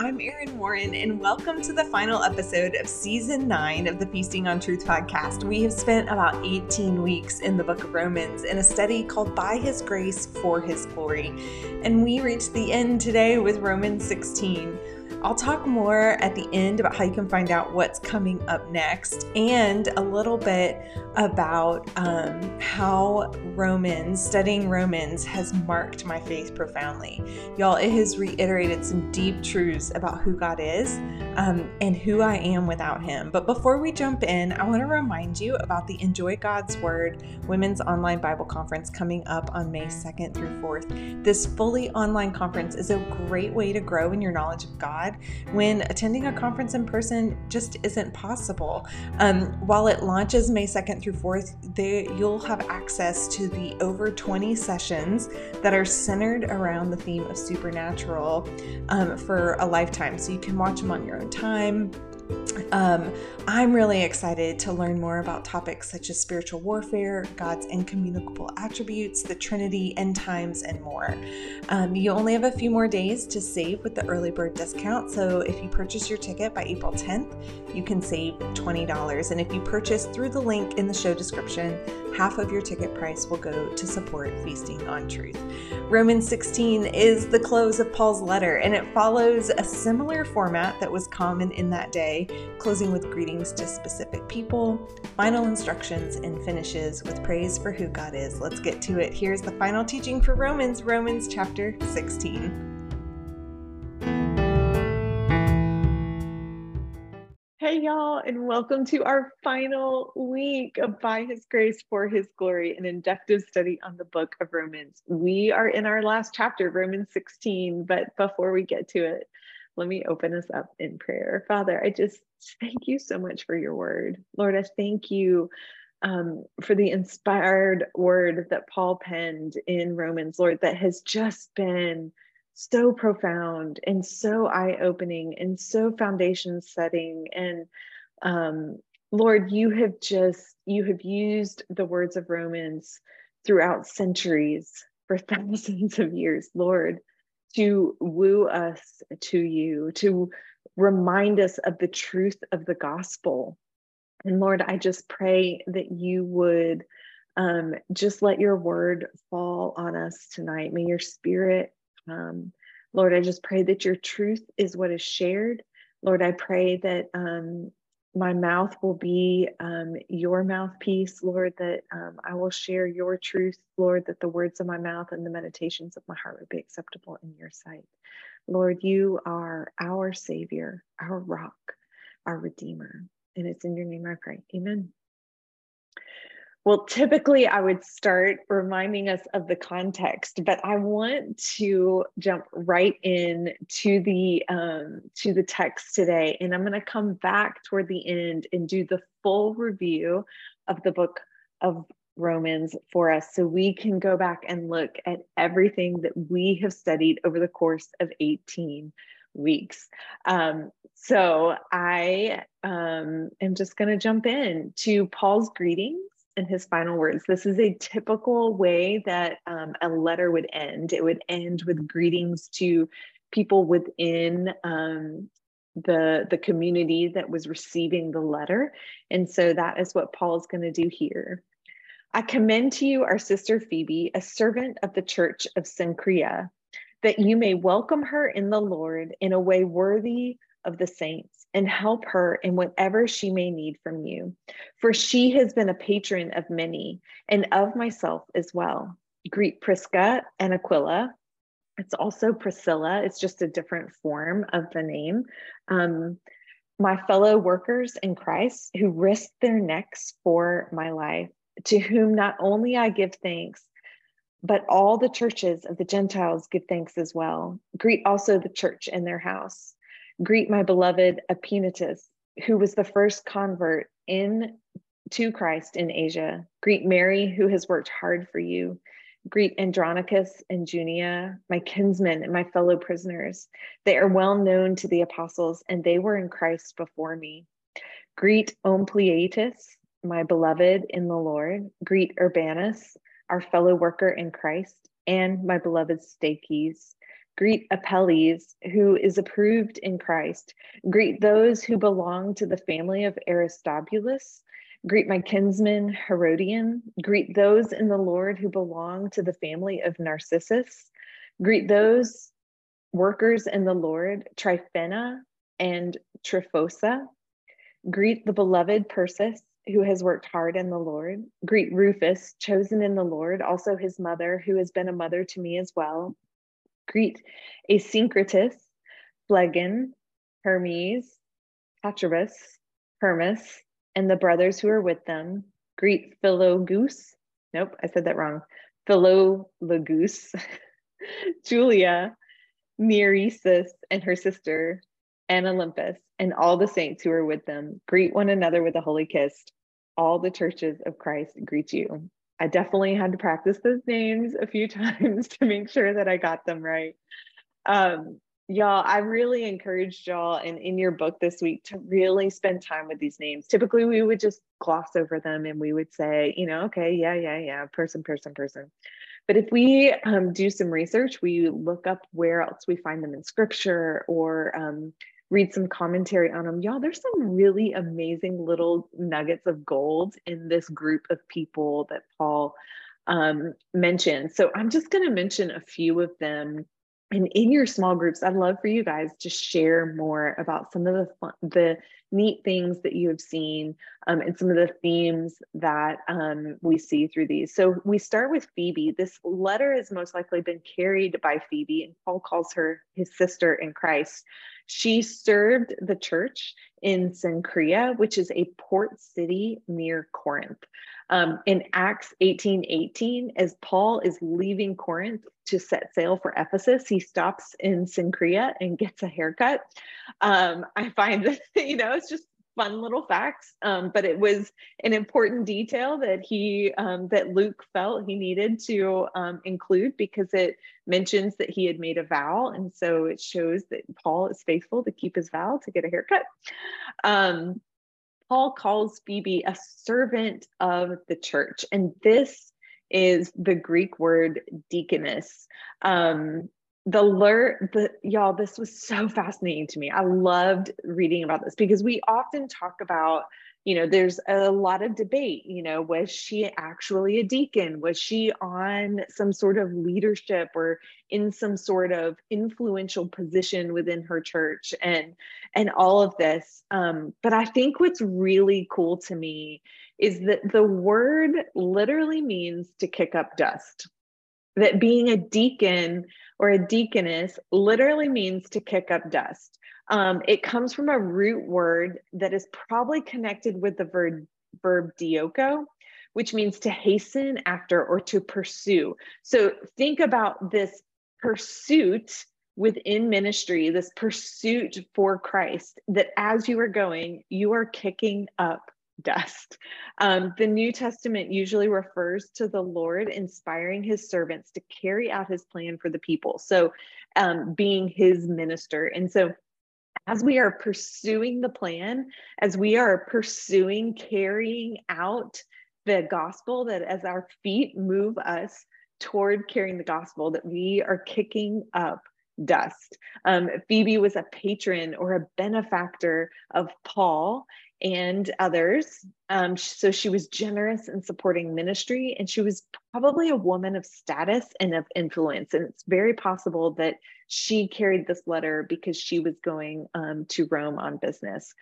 I'm Erin Warren, and welcome to the final episode of season nine of the Feasting on Truth podcast. We have spent about 18 weeks in the book of Romans in a study called By His Grace for His Glory. And we reached the end today with Romans 16. I'll talk more at the end about how you can find out what's coming up next and a little bit about um, how Romans, studying Romans, has marked my faith profoundly. Y'all, it has reiterated some deep truths about who God is um, and who I am without Him. But before we jump in, I want to remind you about the Enjoy God's Word Women's Online Bible Conference coming up on May 2nd through 4th. This fully online conference is a great way to grow in your knowledge of God God when attending a conference in person just isn't possible. Um, while it launches May 2nd through 4th, they, you'll have access to the over 20 sessions that are centered around the theme of supernatural um, for a lifetime. So you can watch them on your own time um, I'm really excited to learn more about topics such as spiritual warfare, God's incommunicable attributes, the Trinity, end times, and more. Um, you only have a few more days to save with the early bird discount. So if you purchase your ticket by April 10th, you can save $20. And if you purchase through the link in the show description, half of your ticket price will go to support Feasting on Truth. Romans 16 is the close of Paul's letter, and it follows a similar format that was common in that day closing with greetings to specific people, final instructions, and finishes with praise for who God is. Let's get to it. Here's the final teaching for Romans, Romans chapter 16. Hey, y'all, and welcome to our final week of By His Grace for His Glory, an inductive study on the book of Romans. We are in our last chapter, Romans 16, but before we get to it, let me open us up in prayer. Father, I just thank you so much for your word. Lord, I thank you um, for the inspired word that Paul penned in Romans, Lord, that has just been so profound and so eye opening and so foundation setting. And um, Lord, you have just, you have used the words of Romans throughout centuries for thousands of years, Lord to woo us to you, to remind us of the truth of the gospel. And Lord, I just pray that you would um, just let your word fall on us tonight. May your spirit, um, Lord, I just pray that your truth is what is shared. Lord, I pray that um, my mouth will be um, your mouthpiece, Lord, that um, I will share your truth, Lord, that the words of my mouth and the meditations of my heart would be acceptable in your sight. Lord, you are our Savior, our rock, our Redeemer. And it's in your name I pray. Amen. Well, typically I would start reminding us of the context, but I want to jump right in to the um, to the text today, and I'm going to come back toward the end and do the full review of the book of Romans for us, so we can go back and look at everything that we have studied over the course of 18 weeks. Um, so I um, am just going to jump in to Paul's greetings in his final words. This is a typical way that um, a letter would end. It would end with greetings to people within um, the the community that was receiving the letter, and so that is what Paul is going to do here. I commend to you our sister Phoebe, a servant of the church of Cenchrea, that you may welcome her in the Lord in a way worthy of the saints and help her in whatever she may need from you. For she has been a patron of many and of myself as well. Greet Prisca and Aquila. It's also Priscilla, it's just a different form of the name. Um, my fellow workers in Christ who risked their necks for my life, to whom not only I give thanks, but all the churches of the Gentiles give thanks as well. Greet also the church in their house. Greet my beloved Epaenetus, who was the first convert in to Christ in Asia. Greet Mary, who has worked hard for you. Greet Andronicus and Junia, my kinsmen and my fellow prisoners. They are well known to the apostles, and they were in Christ before me. Greet Ampliatus, my beloved in the Lord. Greet Urbanus, our fellow worker in Christ, and my beloved Stachys. Greet Apelles, who is approved in Christ. Greet those who belong to the family of Aristobulus. Greet my kinsman Herodion. Greet those in the Lord who belong to the family of Narcissus. Greet those workers in the Lord, Tryphena and Tryphosa. Greet the beloved Persis, who has worked hard in the Lord. Greet Rufus, chosen in the Lord, also his mother, who has been a mother to me as well. Greet Asyncritus, Phlegon, Hermes, Patrobas, Hermas, and the brothers who are with them. Greet Philogus, Nope, I said that wrong. Philologus, Julia, Nereus, and her sister, and Olympas, and all the saints who are with them. Greet one another with a holy kiss. All the churches of Christ greet you. I definitely had to practice those names a few times to make sure that I got them right. Um, y'all, I really encouraged y'all and in your book this week to really spend time with these names. Typically, we would just gloss over them and we would say, you know, okay, yeah, yeah, yeah, person, person, person. But if we um, do some research, we look up where else we find them in scripture or um, read some commentary on them. Y'all, there's some really amazing little nuggets of gold in this group of people that Paul um, mentioned. So I'm just going to mention a few of them. And in your small groups, I'd love for you guys to share more about some of the fun, the neat things that you have seen um, and some of the themes that um, we see through these. So we start with Phoebe. This letter has most likely been carried by Phoebe, and Paul calls her his sister in Christ. She served the church in Cenchrea, which is a port city near Corinth. Um, in Acts 18 18, as Paul is leaving Corinth to set sail for Ephesus, he stops in Cenchrea and gets a haircut. Um, I find that, you know, it's just fun little facts, um, but it was an important detail that he um, that Luke felt he needed to um, include because it mentions that he had made a vow, and so it shows that Paul is faithful to keep his vow to get a haircut. Um, Paul calls Phoebe a servant of the church, and this is the Greek word deaconess. Um, the lure the y'all this was so fascinating to me. I loved reading about this because we often talk about you know there's a lot of debate you know was she actually a deacon? Was she on some sort of leadership or in some sort of influential position within her church and and all of this? Um, but i think what's really cool to me is that the word literally means to kick up dust that being a deacon or a deaconess literally means to kick up dust. Um, it comes from a root word that is probably connected with the verb, verb dioko, which means to hasten after or to pursue. So think about this pursuit within ministry, this pursuit for Christ, that as you are going, you are kicking up dust. Um, the New Testament usually refers to the Lord inspiring his servants to carry out his plan for the people. So, um, being his minister. And so, as we are pursuing the plan, as we are pursuing carrying out the gospel, that as our feet move us toward carrying the gospel, that we are kicking up dust. Um, Phoebe was a patron or a benefactor of Paul, and others. Um, so she was generous in supporting ministry, and she was probably a woman of status and of influence. And it's very possible that she carried this letter because she was going um, to Rome on business.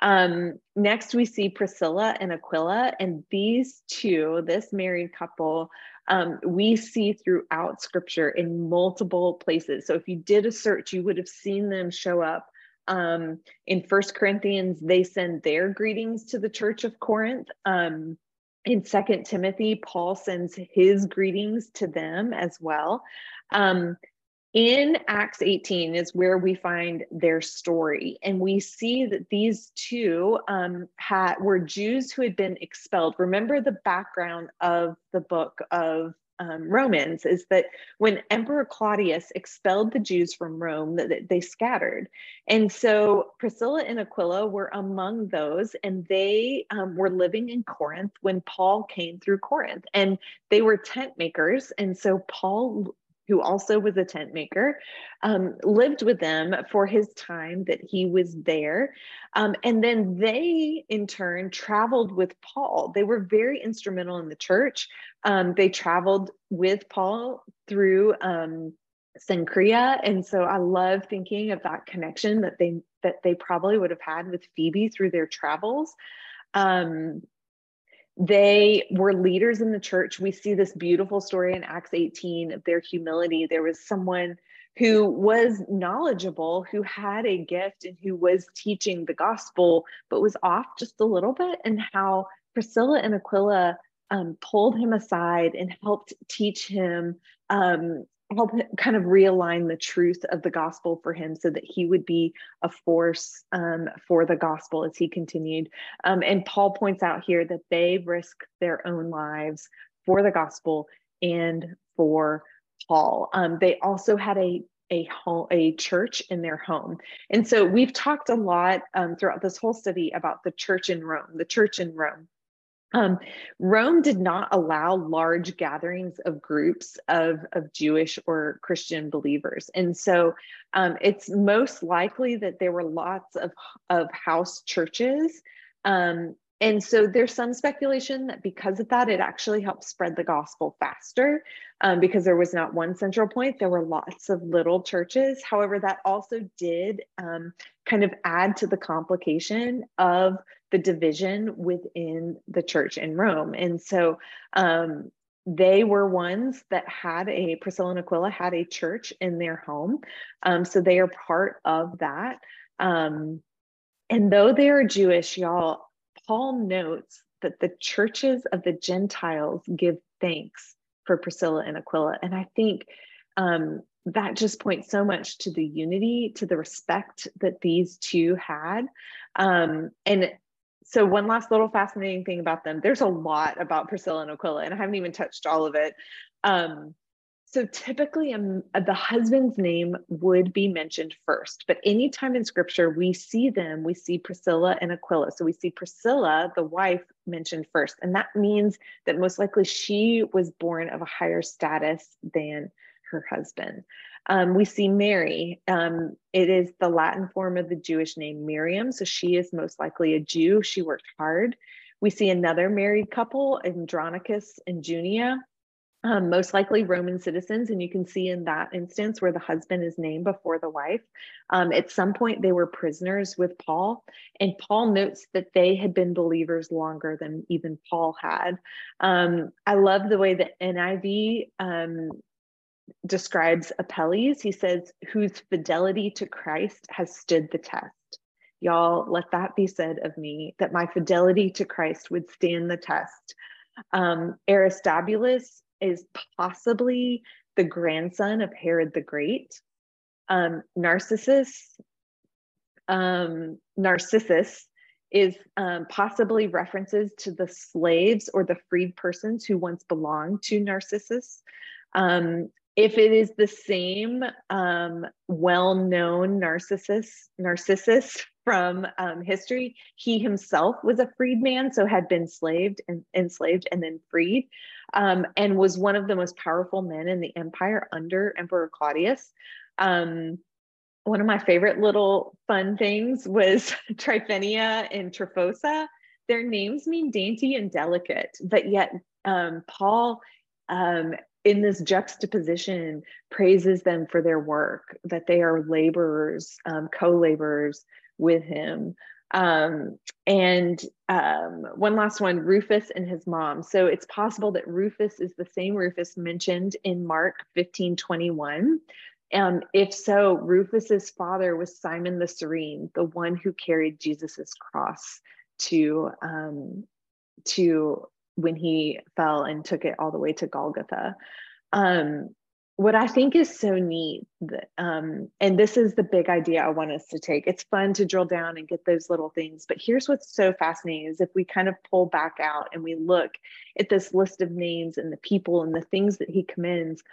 Um, next, we see Priscilla and Aquila, and these two, this married couple, um, we see throughout scripture in multiple places. So if you did a search, you would have seen them show up um, in First Corinthians, they send their greetings to the church of Corinth. Um, in Second Timothy, Paul sends his greetings to them as well. Um, in Acts 18 is where we find their story, and we see that these two um, had were Jews who had been expelled. Remember the background of the book of um, Romans is that when Emperor Claudius expelled the Jews from Rome, that they scattered. And so Priscilla and Aquila were among those, and they um, were living in Corinth when Paul came through Corinth, and they were tent makers. And so Paul who also was a tent maker, um, lived with them for his time that he was there. Um, and then they, in turn, traveled with Paul. They were very instrumental in the church. Um, they traveled with Paul through um, Cenchrea. And so I love thinking of that connection that they that they probably would have had with Phoebe through their travels. Um, they were leaders in the church. We see this beautiful story in Acts 18 of their humility. There was someone who was knowledgeable, who had a gift, and who was teaching the gospel, but was off just a little bit, and how Priscilla and Aquila um, pulled him aside and helped teach him um, help kind of realign the truth of the gospel for him so that he would be a force um, for the gospel as he continued. Um, and Paul points out here that they risk their own lives for the gospel and for Paul. Um, they also had a a home, a church in their home. And so we've talked a lot um, throughout this whole study about the church in Rome, the church in Rome. Um, Rome did not allow large gatherings of groups of, of Jewish or Christian believers. And so um, it's most likely that there were lots of, of house churches. Um, and so there's some speculation that because of that, it actually helped spread the gospel faster um, because there was not one central point. There were lots of little churches. However, that also did um, kind of add to the complication of the division within the church in Rome. And so um, they were ones that had a, Priscilla and Aquila had a church in their home. Um, so they are part of that. Um, and though they are Jewish, y'all, Paul notes that the churches of the Gentiles give thanks for Priscilla and Aquila. And I think um, that just points so much to the unity, to the respect that these two had. Um, and so one last little fascinating thing about them there's a lot about priscilla and aquila and i haven't even touched all of it. Um, so typically um, the husband's name would be mentioned first but anytime in scripture we see them we see priscilla and aquila. So we see priscilla the wife mentioned first and that means that most likely she was born of a higher status than her husband um, we see Mary. Um, it is the Latin form of the Jewish name Miriam. So she is most likely a Jew. She worked hard. We see another married couple, Andronicus and Junia, um, most likely Roman citizens. And you can see in that instance where the husband is named before the wife. Um, at some point, they were prisoners with Paul. And Paul notes that they had been believers longer than even Paul had. Um, I love the way that NIV um, describes Apelles. He says, whose fidelity to Christ has stood the test. Y'all, let that be said of me, that my fidelity to Christ would stand the test. Um, Aristobulus is possibly the grandson of Herod the Great. Um, Narcissus, um, Narcissus is um, possibly references to the slaves or the freed persons who once belonged to Narcissus. Um, if it is the same um, well-known narcissus narcissus from um, history he himself was a freedman so had been slaved and enslaved and then freed um, and was one of the most powerful men in the empire under emperor claudius. Um, one of my favorite little fun things was tryphenia and tryphosa their names mean dainty and delicate but yet um, paul um, in this juxtaposition praises them for their work that they are laborers um, co-laborers with him. Um, and um, one last one rufus and his mom. So it's possible that rufus is the same rufus mentioned in mark 15 21 um, if so rufus's father was simon the Cyrene the one who carried jesus's cross to um, to when he fell and took it all the way to Golgotha. Um, what I think is so neat, um, and this is the big idea I want us to take. It's fun to drill down and get those little things, but here's what's so fascinating is if we kind of pull back out and we look at this list of names and the people and the things that he commends,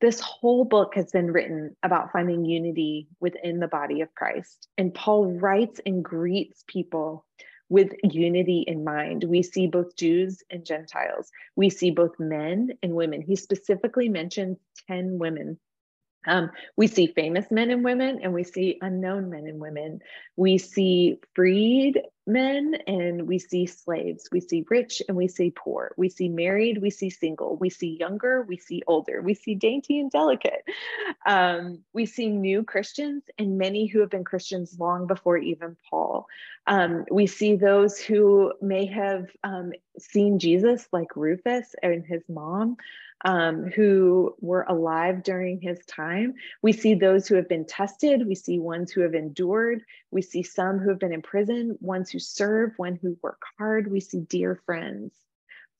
this whole book has been written about finding unity within the body of Christ. And Paul writes and greets people with unity in mind. We see both Jews and Gentiles. We see both men and women. He specifically mentions 10 women um, we see famous men and women, and we see unknown men and women. We see freed men and we see slaves. We see rich and we see poor. We see married, we see single. We see younger, we see older. We see dainty and delicate. Um, we see new Christians and many who have been Christians long before even Paul. Um, we see those who may have um, seen Jesus, like Rufus and his mom um, who were alive during his time. We see those who have been tested. We see ones who have endured. We see some who have been in prison, ones who serve, one who work hard. We see dear friends.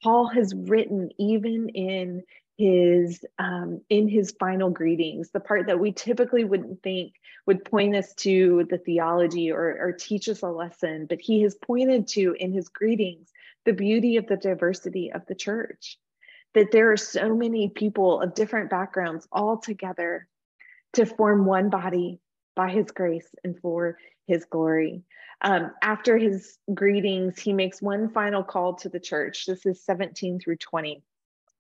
Paul has written even in his um, in his final greetings, the part that we typically wouldn't think would point us to the theology or, or teach us a lesson, but he has pointed to in his greetings the beauty of the diversity of the church that there are so many people of different backgrounds all together to form one body by his grace and for his glory. Um, after his greetings, he makes one final call to the church. This is 17 through 20.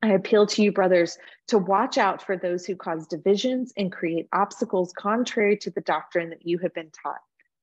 I appeal to you, brothers, to watch out for those who cause divisions and create obstacles contrary to the doctrine that you have been taught.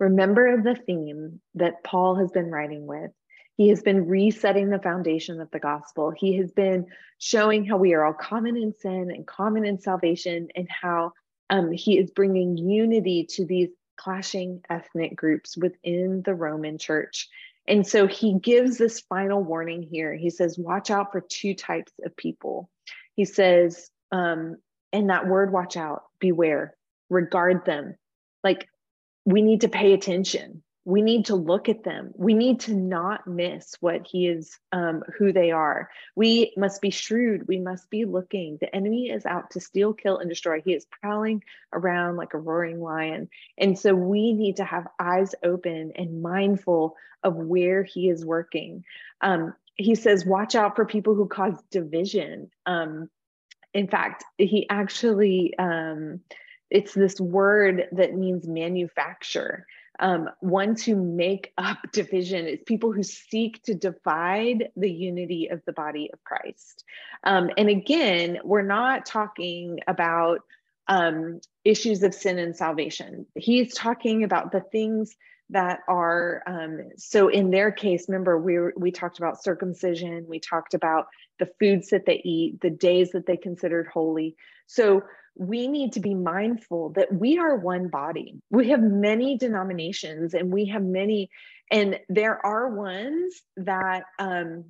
Remember the theme that Paul has been writing with he has been resetting the foundation of the gospel. He has been showing how we are all common in sin and common in salvation, and how um, he is bringing unity to these clashing ethnic groups within the Roman church. And so he gives this final warning here. He says, Watch out for two types of people. He says, um, and that word, watch out, beware, regard them. Like we need to pay attention we need to look at them. We need to not miss what he is, um, who they are. We must be shrewd. We must be looking. The enemy is out to steal, kill, and destroy. He is prowling around like a roaring lion. And so we need to have eyes open and mindful of where he is working. Um, he says, watch out for people who cause division. Um, in fact, he actually, um, it's this word that means manufacture um, one to make up division. It's people who seek to divide the unity of the body of Christ. Um, and again, we're not talking about um, issues of sin and salvation. He's talking about the things that are um, so in their case remember we we talked about circumcision we talked about the foods that they eat the days that they considered holy so we need to be mindful that we are one body. We have many denominations and we have many, and there are ones that um,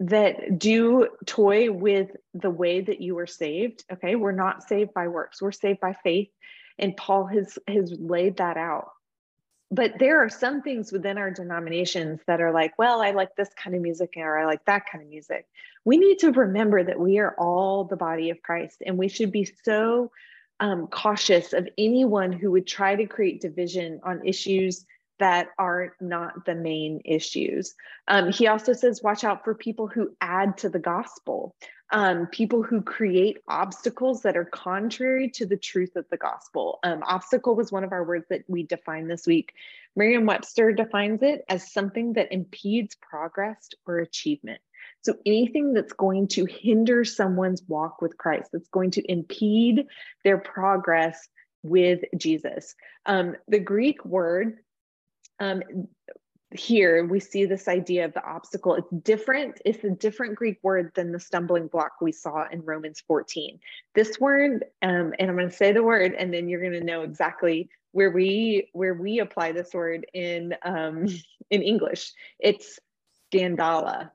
that do toy with the way that you are saved. Okay, we're not saved by works; we're saved by faith, and Paul has has laid that out but there are some things within our denominations that are like, well, I like this kind of music or I like that kind of music. We need to remember that we are all the body of Christ and we should be so um, cautious of anyone who would try to create division on issues that are not the main issues. Um, he also says, watch out for people who add to the gospel um, people who create obstacles that are contrary to the truth of the gospel. Um, obstacle was one of our words that we defined this week. Merriam Webster defines it as something that impedes progress or achievement. So anything that's going to hinder someone's walk with Christ, that's going to impede their progress with Jesus. Um, the Greek word um, here we see this idea of the obstacle. It's different. It's a different Greek word than the stumbling block we saw in Romans 14. This word, um, and I'm going to say the word, and then you're going to know exactly where we where we apply this word in um, in English. It's scandala.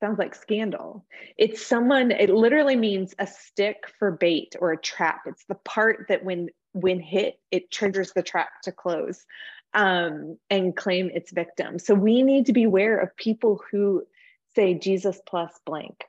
Sounds like scandal. It's someone. It literally means a stick for bait or a trap. It's the part that when when hit, it triggers the trap to close. Um, and claim its victim. So we need to be aware of people who say Jesus plus blank,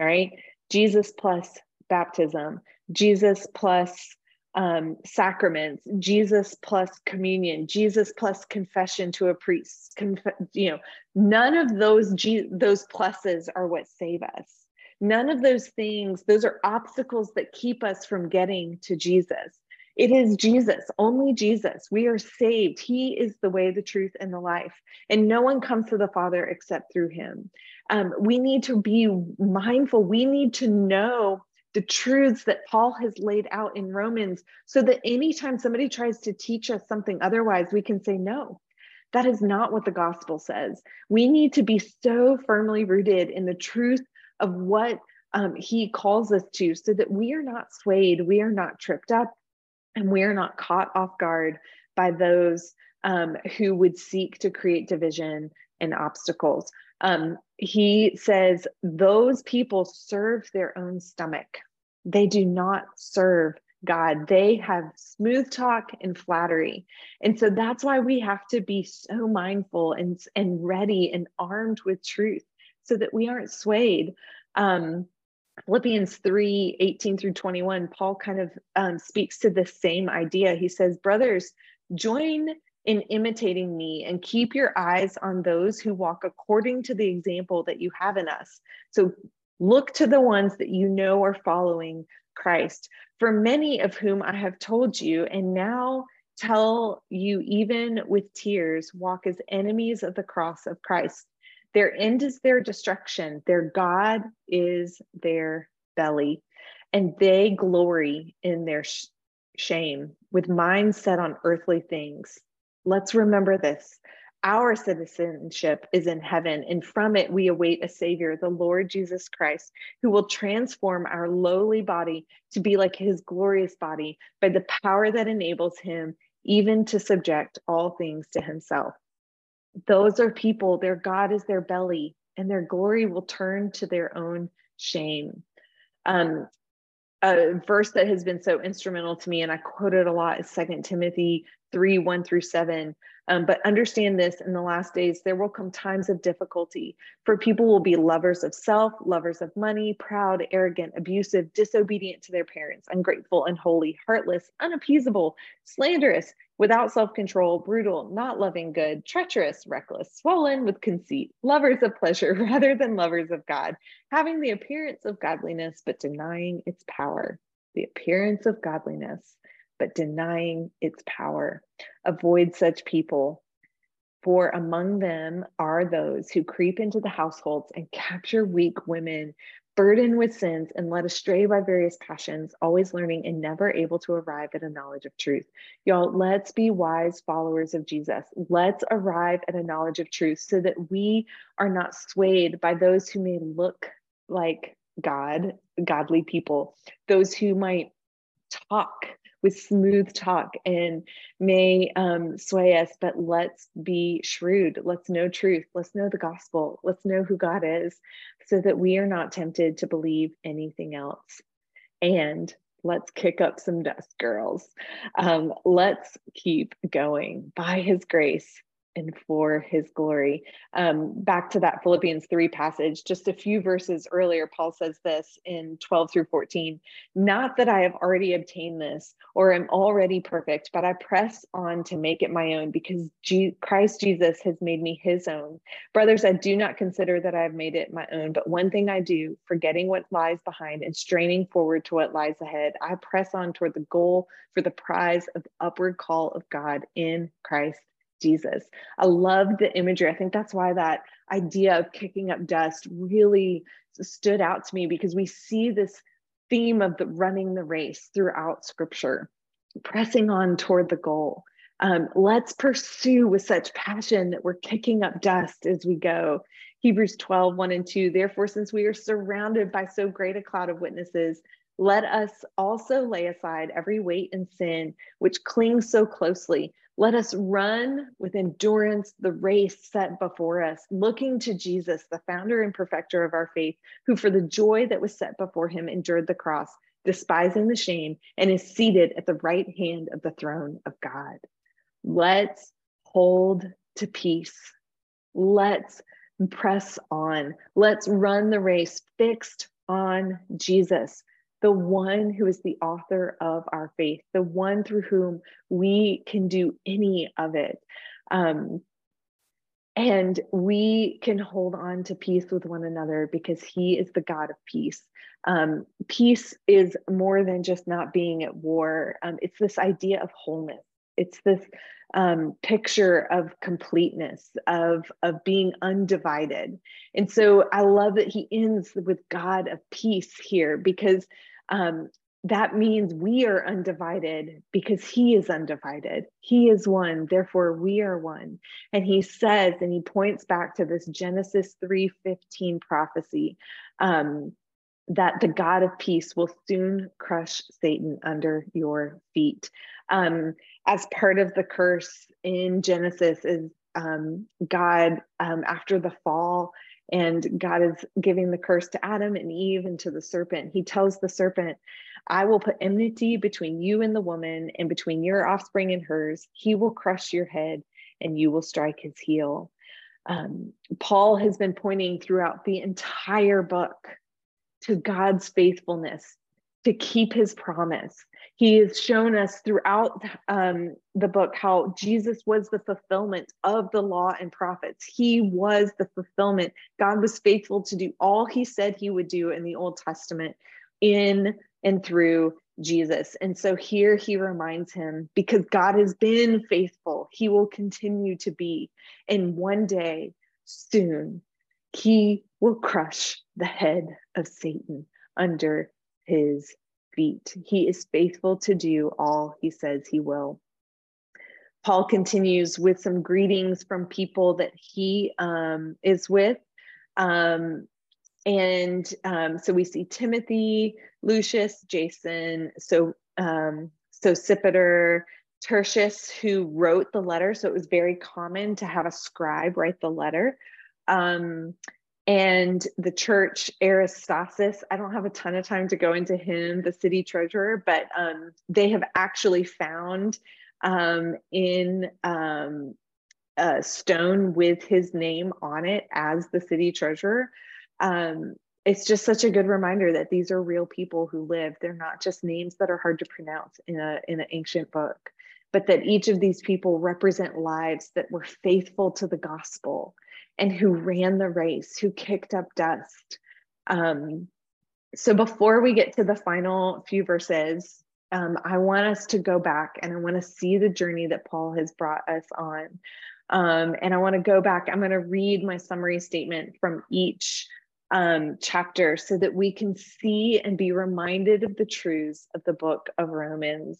all right? Jesus plus baptism, Jesus plus um, sacraments, Jesus plus communion, Jesus plus confession to a priest. Conf- you know, none of those G- those pluses are what save us. None of those things; those are obstacles that keep us from getting to Jesus. It is Jesus, only Jesus. We are saved. He is the way, the truth, and the life. And no one comes to the Father except through him. Um, we need to be mindful. We need to know the truths that Paul has laid out in Romans so that anytime somebody tries to teach us something otherwise, we can say, no, that is not what the gospel says. We need to be so firmly rooted in the truth of what um, he calls us to so that we are not swayed, we are not tripped up, and we are not caught off guard by those um, who would seek to create division and obstacles. Um, he says those people serve their own stomach. They do not serve God. They have smooth talk and flattery. And so that's why we have to be so mindful and, and ready and armed with truth so that we aren't swayed. Um, Philippians 3 18 through 21, Paul kind of um, speaks to the same idea. He says, Brothers, join in imitating me and keep your eyes on those who walk according to the example that you have in us. So look to the ones that you know are following Christ, for many of whom I have told you, and now tell you, even with tears, walk as enemies of the cross of Christ. Their end is their destruction, their God is their belly, and they glory in their sh- shame with minds set on earthly things. Let's remember this. Our citizenship is in heaven, and from it we await a Savior, the Lord Jesus Christ, who will transform our lowly body to be like his glorious body by the power that enables him even to subject all things to himself. Those are people, their God is their belly, and their glory will turn to their own shame. Um, a verse that has been so instrumental to me, and I quote it a lot, is Second Timothy 3 1 through 7. Um, but understand this in the last days, there will come times of difficulty, for people will be lovers of self, lovers of money, proud, arrogant, abusive, disobedient to their parents, ungrateful, unholy, heartless, unappeasable, slanderous, without self control, brutal, not loving good, treacherous, reckless, swollen with conceit, lovers of pleasure rather than lovers of God, having the appearance of godliness, but denying its power. The appearance of godliness but denying its power. Avoid such people, for among them are those who creep into the households and capture weak women, burdened with sins and led astray by various passions, always learning and never able to arrive at a knowledge of truth. Y'all, let's be wise followers of Jesus. Let's arrive at a knowledge of truth so that we are not swayed by those who may look like God, godly people, those who might talk with smooth talk and may um, sway us, but let's be shrewd. Let's know truth. Let's know the gospel. Let's know who God is so that we are not tempted to believe anything else. And let's kick up some dust, girls. Um, let's keep going by his grace and for his glory. Um, back to that Philippians 3 passage, just a few verses earlier, Paul says this in 12 through 14 Not that I have already obtained this or am already perfect, but I press on to make it my own because G- Christ Jesus has made me his own. Brothers, I do not consider that I have made it my own, but one thing I do, forgetting what lies behind and straining forward to what lies ahead, I press on toward the goal for the prize of upward call of God in Christ Jesus. I love the imagery. I think that's why that idea of kicking up dust really stood out to me because we see this theme of the running the race throughout scripture, pressing on toward the goal. Um, let's pursue with such passion that we're kicking up dust as we go. Hebrews 12, 1 and 2. Therefore, since we are surrounded by so great a cloud of witnesses, let us also lay aside every weight and sin which clings so closely let us run with endurance the race set before us, looking to Jesus, the founder and perfecter of our faith, who for the joy that was set before him endured the cross, despising the shame, and is seated at the right hand of the throne of God. Let's hold to peace. Let's press on. Let's run the race fixed on Jesus, the one who is the author of our faith, the one through whom we can do any of it. Um, and we can hold on to peace with one another because he is the God of peace. Um, peace is more than just not being at war, um, it's this idea of wholeness. It's this um, picture of completeness, of, of being undivided. And so I love that he ends with God of peace here because um, that means we are undivided because he is undivided. He is one, therefore we are one. And he says, and he points back to this Genesis 3:15 prophecy um, that the God of peace will soon crush Satan under your feet. Um, as part of the curse in Genesis is um, God um, after the fall and God is giving the curse to Adam and Eve and to the serpent. He tells the serpent, I will put enmity between you and the woman, and between your offspring and hers. He will crush your head, and you will strike his heel. Um, Paul has been pointing throughout the entire book to God's faithfulness to keep his promise. He has shown us throughout um, the book how Jesus was the fulfillment of the law and prophets. He was the fulfillment. God was faithful to do all he said he would do in the Old Testament in and through Jesus. And so here he reminds him because God has been faithful, he will continue to be. And one day, soon, he will crush the head of Satan under his feet. He is faithful to do all he says he will. Paul continues with some greetings from people that he um, is with. Um, and um, so we see Timothy, Lucius, Jason, so um, Sosipater, Tertius, who wrote the letter. So it was very common to have a scribe write the letter. Um, and the church Aristarchus. I don't have a ton of time to go into him, the city treasurer, but um, they have actually found um, in um, a stone with his name on it as the city treasurer. Um, it's just such a good reminder that these are real people who live. They're not just names that are hard to pronounce in a in an ancient book, but that each of these people represent lives that were faithful to the gospel and who ran the race, who kicked up dust. Um, so before we get to the final few verses, um, I want us to go back and I want to see the journey that Paul has brought us on. Um, and I want to go back. I'm going to read my summary statement from each um, chapter so that we can see and be reminded of the truths of the book of Romans.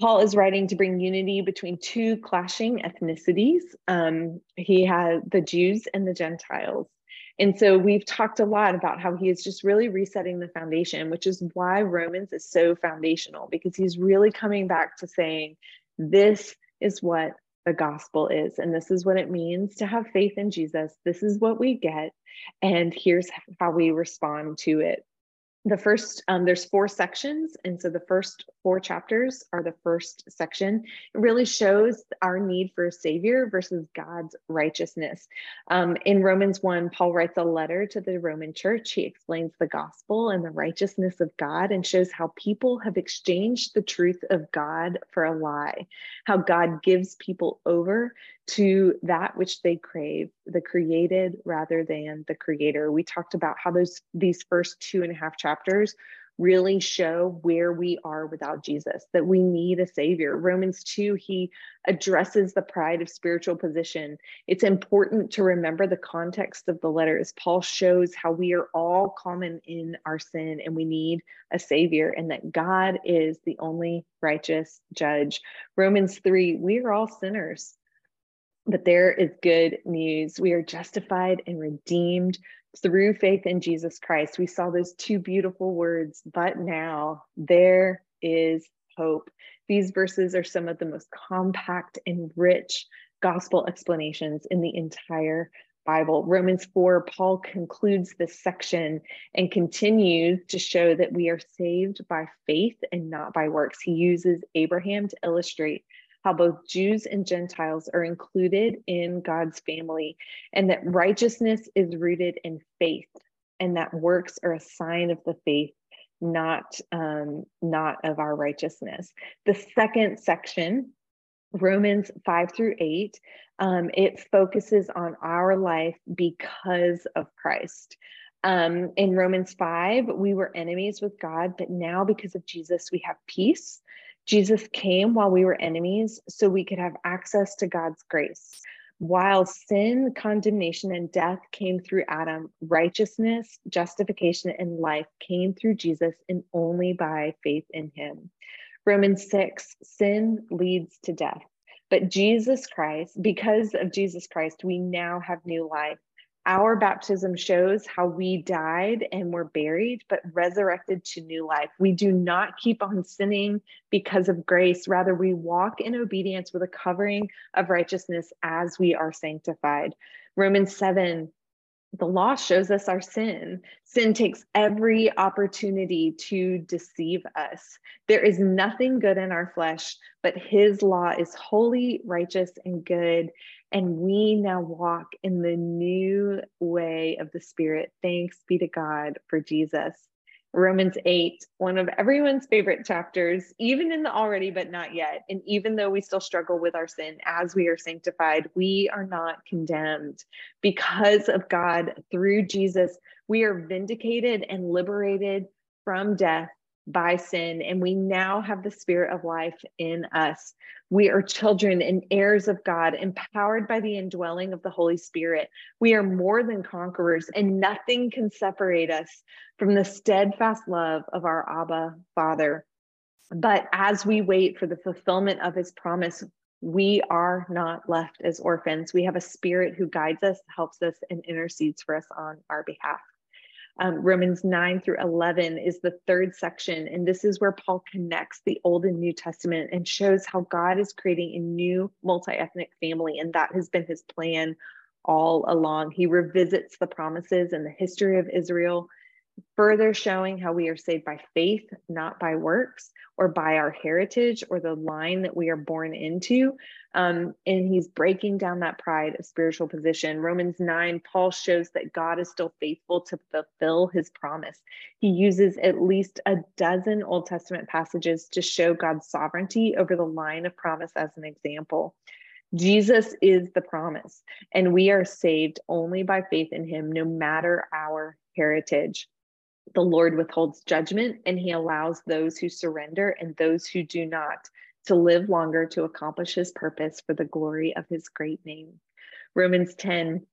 Paul is writing to bring unity between two clashing ethnicities. Um, he has the Jews and the Gentiles. And so we've talked a lot about how he is just really resetting the foundation, which is why Romans is so foundational, because he's really coming back to saying, this is what the gospel is, and this is what it means to have faith in Jesus. This is what we get, and here's how we respond to it the first um, there's four sections and so the first four chapters are the first section. It really shows our need for a savior versus god's righteousness. Um, in romans 1 paul writes a letter to the roman church. He explains the gospel and the righteousness of god and shows how people have exchanged the truth of god for a lie how god gives people over to that which they crave, the created rather than the creator. We talked about how those these first two and a half chapters really show where we are without Jesus, that we need a savior. Romans 2, he addresses the pride of spiritual position. It's important to remember the context of the letter as Paul shows how we are all common in our sin and we need a savior and that God is the only righteous judge. Romans 3, we are all sinners but there is good news. We are justified and redeemed through faith in Jesus Christ. We saw those two beautiful words, but now there is hope. These verses are some of the most compact and rich gospel explanations in the entire Bible. Romans 4, Paul concludes this section and continues to show that we are saved by faith and not by works. He uses Abraham to illustrate how both Jews and Gentiles are included in God's family, and that righteousness is rooted in faith, and that works are a sign of the faith, not um, not of our righteousness. The second section, Romans five through eight, um, it focuses on our life because of Christ. Um, in Romans 5, we were enemies with God, but now because of Jesus, we have peace. Jesus came while we were enemies so we could have access to God's grace. While sin, condemnation, and death came through Adam, righteousness, justification, and life came through Jesus and only by faith in him. Romans 6 sin leads to death. But Jesus Christ, because of Jesus Christ, we now have new life. Our baptism shows how we died and were buried, but resurrected to new life. We do not keep on sinning because of grace. Rather, we walk in obedience with a covering of righteousness as we are sanctified. Romans 7 the law shows us our sin. Sin takes every opportunity to deceive us. There is nothing good in our flesh, but his law is holy, righteous, and good. And we now walk in the new way of the Spirit. Thanks be to God for Jesus. Romans 8, one of everyone's favorite chapters, even in the already but not yet. And even though we still struggle with our sin as we are sanctified, we are not condemned. Because of God, through Jesus, we are vindicated and liberated from death by sin, and we now have the spirit of life in us. We are children and heirs of God, empowered by the indwelling of the Holy Spirit. We are more than conquerors, and nothing can separate us from the steadfast love of our Abba Father. But as we wait for the fulfillment of his promise, we are not left as orphans. We have a spirit who guides us, helps us, and intercedes for us on our behalf. Um, Romans 9 through 11 is the third section. And this is where Paul connects the Old and New Testament and shows how God is creating a new multi ethnic family. And that has been his plan all along. He revisits the promises and the history of Israel further showing how we are saved by faith, not by works or by our heritage or the line that we are born into. Um, and he's breaking down that pride of spiritual position. Romans 9, Paul shows that God is still faithful to fulfill his promise. He uses at least a dozen Old Testament passages to show God's sovereignty over the line of promise as an example. Jesus is the promise, and we are saved only by faith in him, no matter our heritage the Lord withholds judgment and he allows those who surrender and those who do not to live longer to accomplish his purpose for the glory of his great name. Romans 10,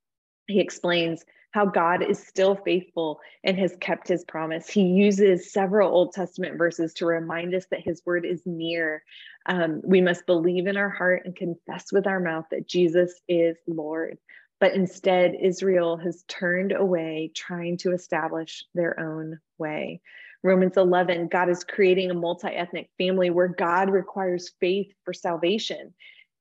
he explains how God is still faithful and has kept his promise. He uses several Old Testament verses to remind us that his word is near. Um, we must believe in our heart and confess with our mouth that Jesus is Lord. But instead, Israel has turned away, trying to establish their own way. Romans 11, God is creating a multi ethnic family where God requires faith for salvation.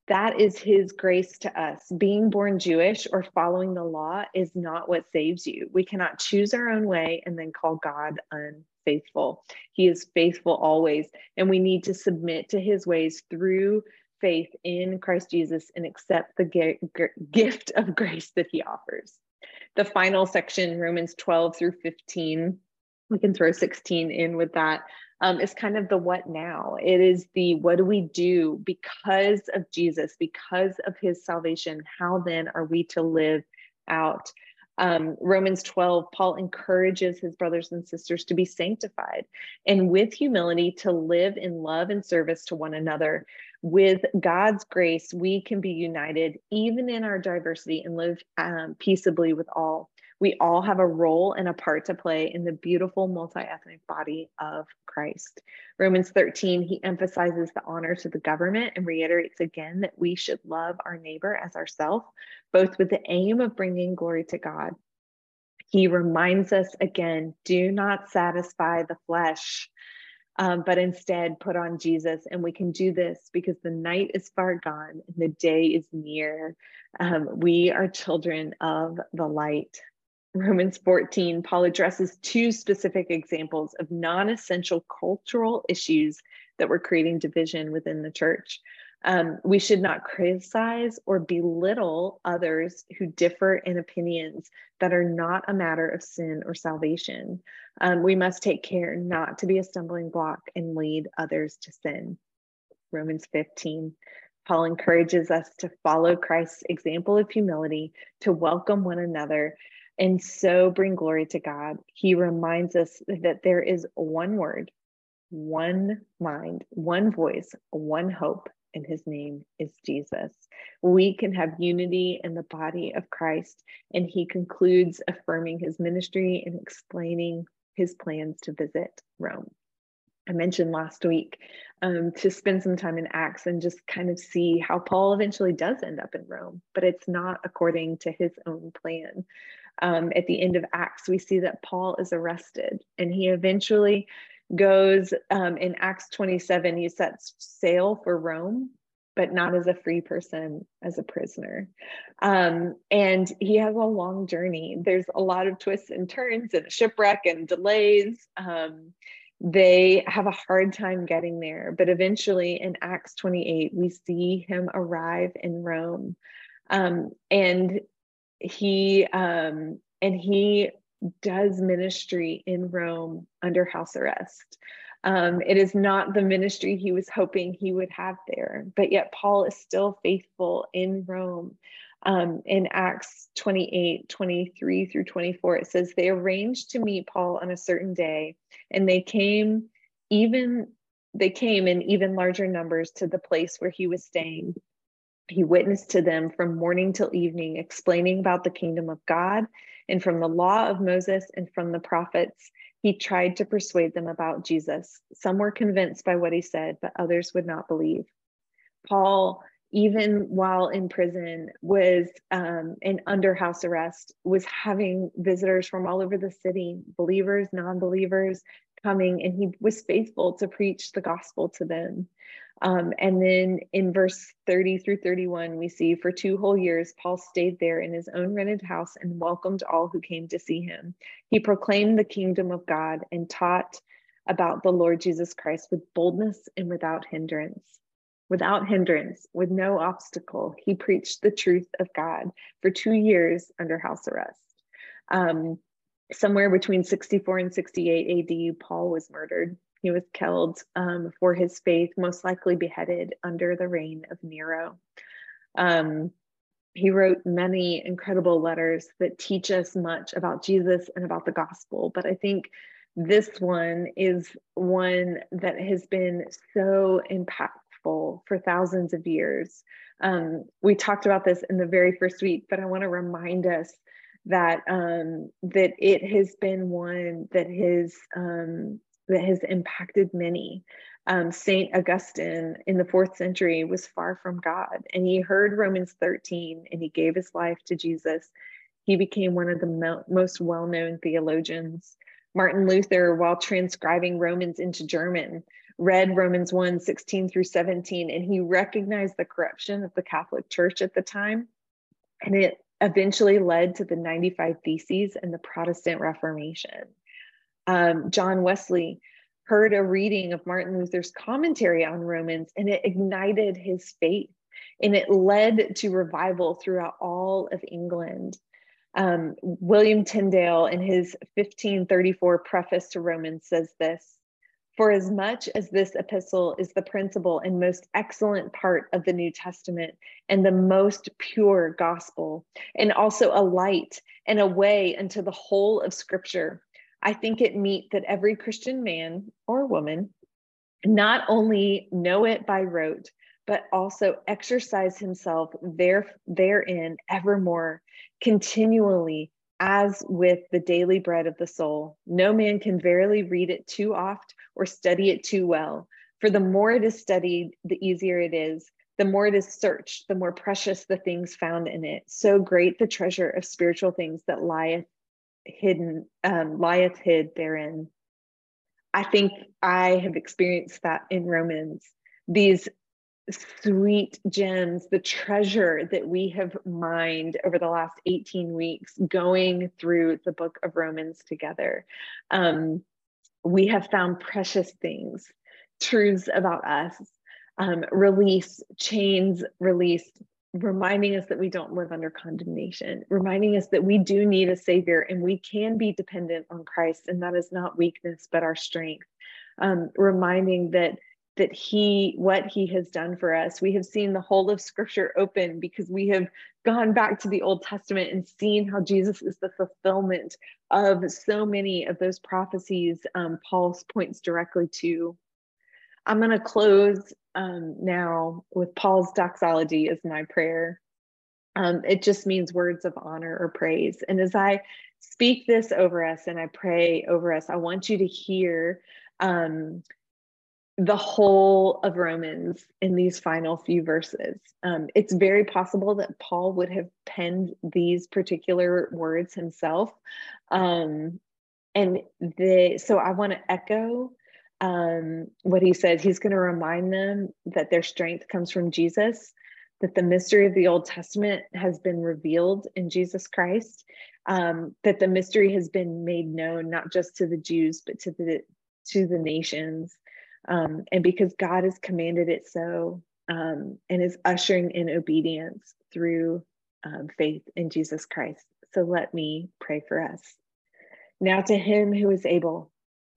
That is his grace to us. Being born Jewish or following the law is not what saves you. We cannot choose our own way and then call God unfaithful. He is faithful always, and we need to submit to his ways through faith in Christ Jesus and accept the gift of grace that he offers. The final section, Romans 12 through 15, we can throw 16 in with that. Um, is kind of the what now. It is the what do we do because of Jesus, because of his salvation? How then are we to live out? Um, Romans 12, Paul encourages his brothers and sisters to be sanctified and with humility to live in love and service to one another. With God's grace, we can be united even in our diversity and live um, peaceably with all. We all have a role and a part to play in the beautiful multi ethnic body of Christ. Romans 13, he emphasizes the honor to the government and reiterates again that we should love our neighbor as ourselves, both with the aim of bringing glory to God. He reminds us again do not satisfy the flesh. Um, but instead put on Jesus. And we can do this because the night is far gone and the day is near. Um, we are children of the light. Romans 14, Paul addresses two specific examples of non essential cultural issues that were creating division within the church. Um, we should not criticize or belittle others who differ in opinions that are not a matter of sin or salvation. Um, we must take care not to be a stumbling block and lead others to sin. Romans 15. Paul encourages us to follow Christ's example of humility, to welcome one another, and so bring glory to God. He reminds us that there is one word, one mind, one voice, one hope, and his name is Jesus. We can have unity in the body of Christ. And he concludes affirming his ministry and explaining his plans to visit Rome. I mentioned last week um, to spend some time in Acts and just kind of see how Paul eventually does end up in Rome, but it's not according to his own plan. Um, at the end of Acts, we see that Paul is arrested and he eventually goes um, in Acts 27, he sets sail for Rome, but not as a free person, as a prisoner. Um, and he has a long journey. There's a lot of twists and turns and shipwreck and delays. Um, they have a hard time getting there, but eventually in Acts 28, we see him arrive in Rome. Um, and he um, and he does ministry in Rome under house arrest. Um, it is not the ministry he was hoping he would have there, but yet Paul is still faithful in Rome. Um, in Acts 28 23 through 24, it says, They arranged to meet Paul on a certain day, and they came even they came in even larger numbers to the place where he was staying. He witnessed to them from morning till evening, explaining about the kingdom of God and from the law of Moses and from the prophets. He tried to persuade them about Jesus. Some were convinced by what he said, but others would not believe. Paul, even while in prison, was um, in under house arrest, was having visitors from all over the city, believers, non believers, coming, and he was faithful to preach the gospel to them. Um, and then in verse 30 through 31, we see for two whole years, Paul stayed there in his own rented house and welcomed all who came to see him. He proclaimed the kingdom of God and taught about the Lord Jesus Christ with boldness and without hindrance. Without hindrance, with no obstacle, he preached the truth of God for two years under house arrest. Um, somewhere between 64 and 68 AD, Paul was murdered. He was killed um, for his faith, most likely beheaded under the reign of Nero. Um, he wrote many incredible letters that teach us much about Jesus and about the gospel. But I think this one is one that has been so impactful for thousands of years. Um, we talked about this in the very first week, but I want to remind us that um, that it has been one that has um, that has impacted many. Um, Saint Augustine in the fourth century was far from God, and he heard Romans 13 and he gave his life to Jesus. He became one of the mo- most well known theologians. Martin Luther, while transcribing Romans into German, read Romans 1 16 through 17, and he recognized the corruption of the Catholic Church at the time. And it eventually led to the 95 Theses and the Protestant Reformation um, John Wesley heard a reading of Martin Luther's commentary on Romans and it ignited his faith and it led to revival throughout all of England. Um, William Tyndale, in his 1534 preface to Romans, says this For as much as this epistle is the principal and most excellent part of the New Testament and the most pure gospel, and also a light and a way unto the whole of Scripture, I think it meet that every Christian man or woman not only know it by rote, but also exercise himself there therein evermore, continually, as with the daily bread of the soul. No man can verily read it too oft or study it too well. For the more it is studied, the easier it is. The more it is searched, the more precious the things found in it. So great the treasure of spiritual things that lieth hidden um, lieth hid therein. I think I have experienced that in Romans. These sweet gems, the treasure that we have mined over the last 18 weeks going through the book of Romans together. Um, we have found precious things, truths about us, um, release, chains release, reminding us that we don't live under condemnation, reminding us that we do need a savior and we can be dependent on Christ, and that is not weakness but our strength. Um, reminding that that he what he has done for us we have seen the whole of scripture open because we have gone back to the old testament and seen how jesus is the fulfillment of so many of those prophecies um, paul points directly to i'm going to close um, now with paul's doxology as my prayer um, it just means words of honor or praise and as i speak this over us and i pray over us i want you to hear um, the whole of Romans in these final few verses. Um, it's very possible that Paul would have penned these particular words himself. Um, and the so I want to echo um, what he said. He's going to remind them that their strength comes from Jesus, that the mystery of the Old Testament has been revealed in Jesus Christ, um, that the mystery has been made known not just to the Jews but to the to the nations um, and because God has commanded it so um, and is ushering in obedience through um, faith in Jesus Christ. So let me pray for us. Now, to him who is able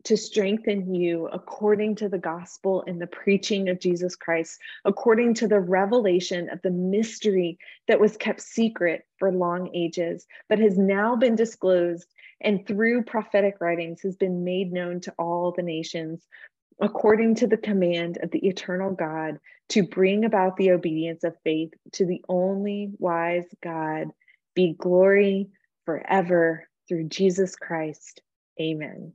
to strengthen you according to the gospel and the preaching of Jesus Christ, according to the revelation of the mystery that was kept secret for long ages, but has now been disclosed and through prophetic writings has been made known to all the nations according to the command of the eternal God, to bring about the obedience of faith to the only wise God, be glory forever through Jesus Christ. Amen.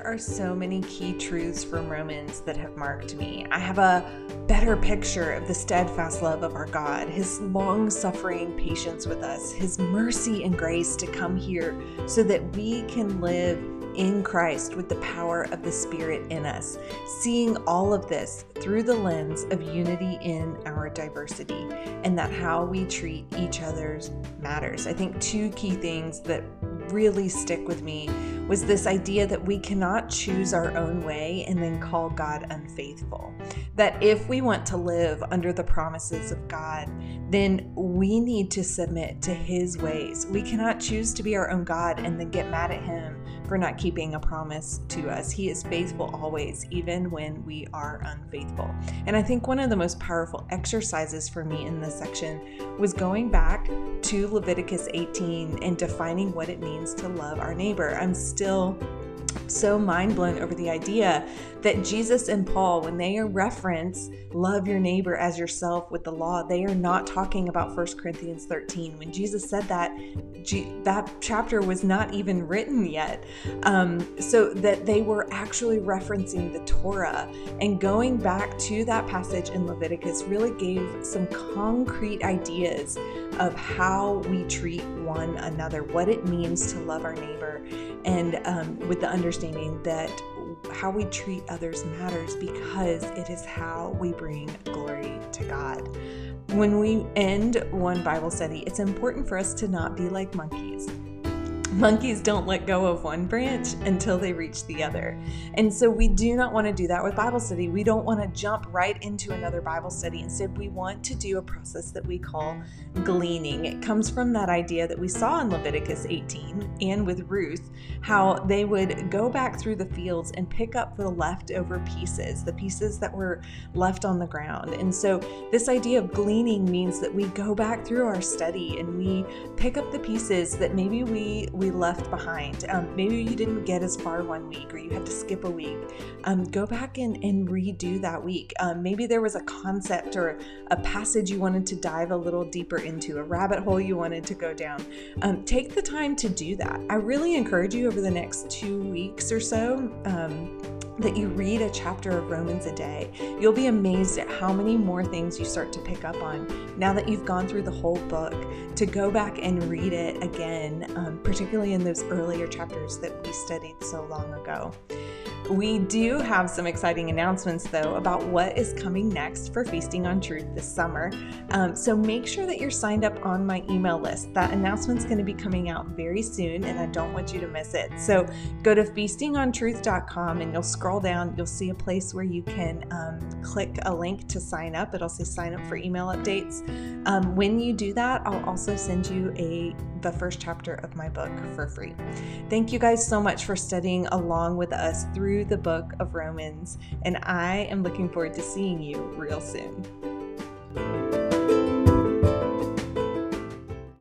There are so many key truths from Romans that have marked me. I have a better picture of the steadfast love of our God, His long suffering patience with us, His mercy and grace to come here so that we can live in Christ with the power of the Spirit in us, seeing all of this through the lens of unity in our diversity and that how we treat each other's matters. I think two key things that really stick with me was this idea that we cannot choose our own way and then call God unfaithful. That if we want to live under the promises of God, then we need to submit to His ways. We cannot choose to be our own God and then get mad at Him for not keeping a promise to us. He is faithful always, even when we are unfaithful. And I think one of the most powerful exercises for me in this section was going back to Leviticus 18 and defining what it means to love our neighbor. I'm still so mind blown over the idea that Jesus and Paul, when they reference love your neighbor as yourself with the law, they are not talking about 1 Corinthians 13. When Jesus said that, that chapter was not even written yet. Um, so that they were actually referencing the Torah and going back to that passage in Leviticus really gave some concrete ideas of how we treat one another, what it means to love our neighbor, and um, with the understanding that how we treat others matters because it is how we bring glory to God. When we end one Bible study, it's important for us to not be like monkeys monkeys don't let go of one branch until they reach the other. And so we do not want to do that with Bible study. We don't want to jump right into another Bible study. Instead, we want to do a process that we call gleaning. It comes from that idea that we saw in Leviticus 18 and with Ruth, how they would go back through the fields and pick up the leftover pieces, the pieces that were left on the ground. And so this idea of gleaning means that we go back through our study and we pick up the pieces that maybe we we left behind. Um, maybe you didn't get as far one week or you had to skip a week. Um, go back and, and redo that week. Um, maybe there was a concept or a passage you wanted to dive a little deeper into, a rabbit hole you wanted to go down. Um, take the time to do that. I really encourage you over the next two weeks or so um, that you read a chapter of Romans a day, you'll be amazed at how many more things you start to pick up on now that you've gone through the whole book. To go back and read it again, um, particularly in those earlier chapters that we studied so long ago. We do have some exciting announcements, though, about what is coming next for Feasting on Truth this summer. Um, so make sure that you're signed up on my email list. That announcement's going to be coming out very soon, and I don't want you to miss it. So go to feastingontruth.com and you'll scroll down. You'll see a place where you can um, click a link to sign up. It'll say sign up for email updates. Um, when you do that, I'll also send you a the first chapter of my book for free. Thank you guys so much for studying along with us through the book of Romans, and I am looking forward to seeing you real soon.